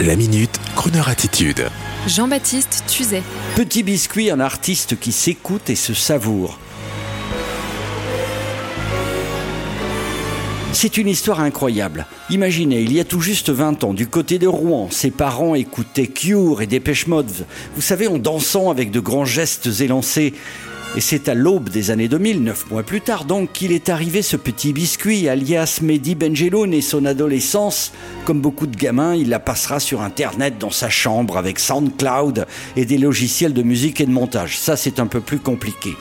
La minute, Kroneur attitude. Jean-Baptiste Tuzet. Petit biscuit, un artiste qui s'écoute et se savoure. C'est une histoire incroyable. Imaginez, il y a tout juste 20 ans, du côté de Rouen, ses parents écoutaient Cure et Dépêche Mode. Vous savez, en dansant avec de grands gestes élancés. Et c'est à l'aube des années 2000, neuf mois plus tard donc, qu'il est arrivé ce petit biscuit, alias Mehdi Benjeloun et son adolescence. Comme beaucoup de gamins, il la passera sur Internet dans sa chambre avec SoundCloud et des logiciels de musique et de montage. Ça, c'est un peu plus compliqué.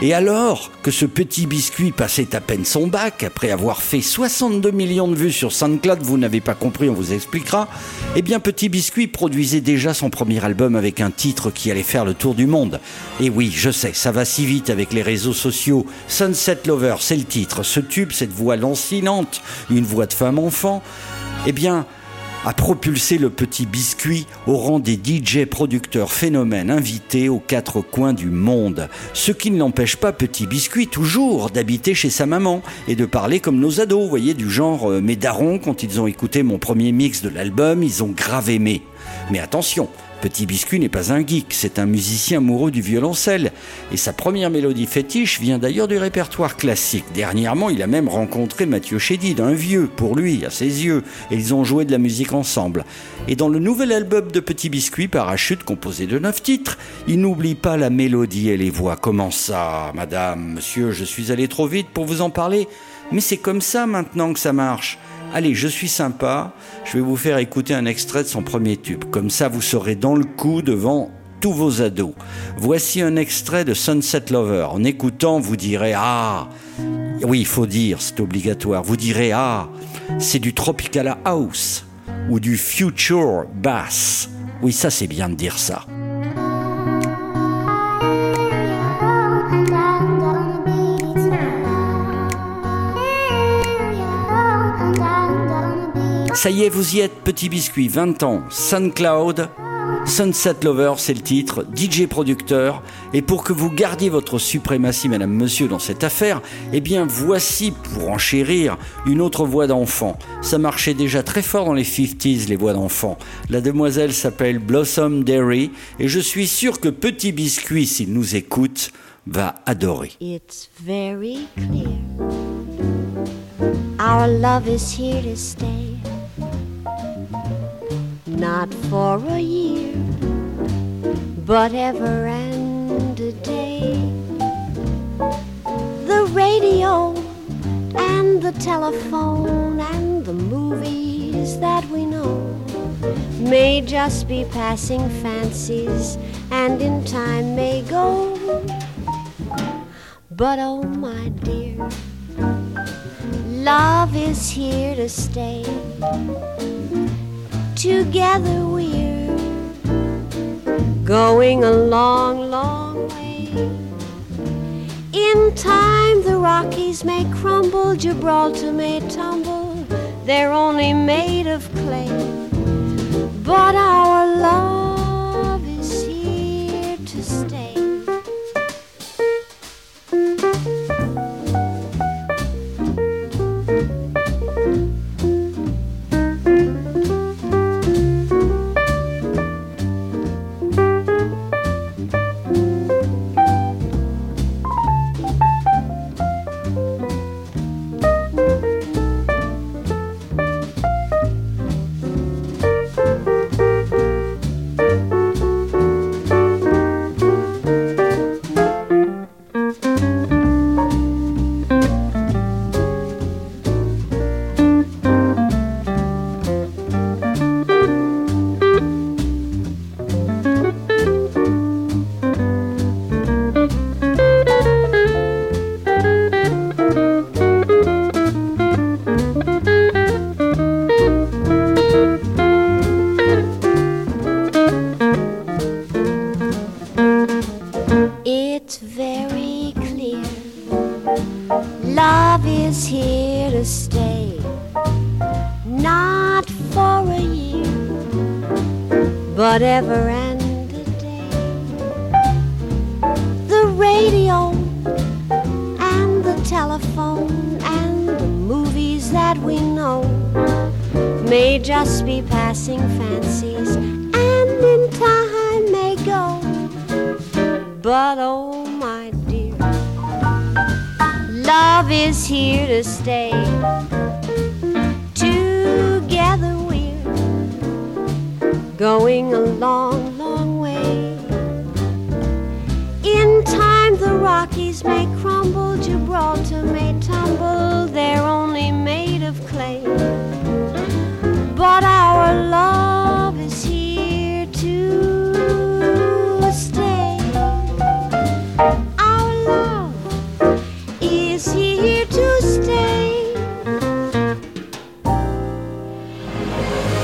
Et alors que ce petit biscuit passait à peine son bac, après avoir fait 62 millions de vues sur SoundCloud, vous n'avez pas compris, on vous expliquera, eh bien Petit Biscuit produisait déjà son premier album avec un titre qui allait faire le tour du monde. Et oui, je sais, ça va si vite avec les réseaux sociaux. Sunset Lover, c'est le titre. Ce tube, cette voix lancinante, une voix de femme enfant, eh bien, a propulsé le petit biscuit au rang des DJ producteurs phénomènes invités aux quatre coins du monde. Ce qui ne l'empêche pas petit biscuit toujours d'habiter chez sa maman et de parler comme nos ados, vous voyez, du genre euh, mes darons quand ils ont écouté mon premier mix de l'album, ils ont grave aimé. Mais attention, Petit Biscuit n'est pas un geek, c'est un musicien amoureux du violoncelle. Et sa première mélodie fétiche vient d'ailleurs du répertoire classique. Dernièrement, il a même rencontré Mathieu Chédid, un vieux, pour lui, à ses yeux, et ils ont joué de la musique ensemble. Et dans le nouvel album de Petit Biscuit, Parachute, composé de neuf titres, il n'oublie pas la mélodie et les voix. Comment ça, madame, monsieur, je suis allé trop vite pour vous en parler Mais c'est comme ça maintenant que ça marche. Allez, je suis sympa, je vais vous faire écouter un extrait de son premier tube. Comme ça, vous serez dans le coup devant tous vos ados. Voici un extrait de Sunset Lover. En écoutant, vous direz Ah Oui, il faut dire, c'est obligatoire. Vous direz Ah C'est du Tropical House ou du Future Bass. Oui, ça, c'est bien de dire ça. Ça y est, vous y êtes, petit biscuit, 20 ans, SunCloud, Sunset Lover, c'est le titre, DJ producteur. Et pour que vous gardiez votre suprématie, madame, monsieur, dans cette affaire, eh bien, voici, pour enchérir, une autre voix d'enfant. Ça marchait déjà très fort dans les 50s, les voix d'enfant. La demoiselle s'appelle Blossom Derry, et je suis sûr que Petit Biscuit, s'il nous écoute, va adorer. It's very clear. Our love is here to stay. Not for a year, but ever and a day. The radio and the telephone and the movies that we know may just be passing fancies and in time may go. But oh, my dear, love is here to stay together we're going a long, long way. In time, the Rockies may crumble, Gibraltar may tumble, they're only made of clay. But our love Love but ever and a day. The radio and the telephone and the movies that we know may just be passing fancies, and in time may go. But oh, my dear, love is here to stay. Going a long, long way. In time, the Rockies may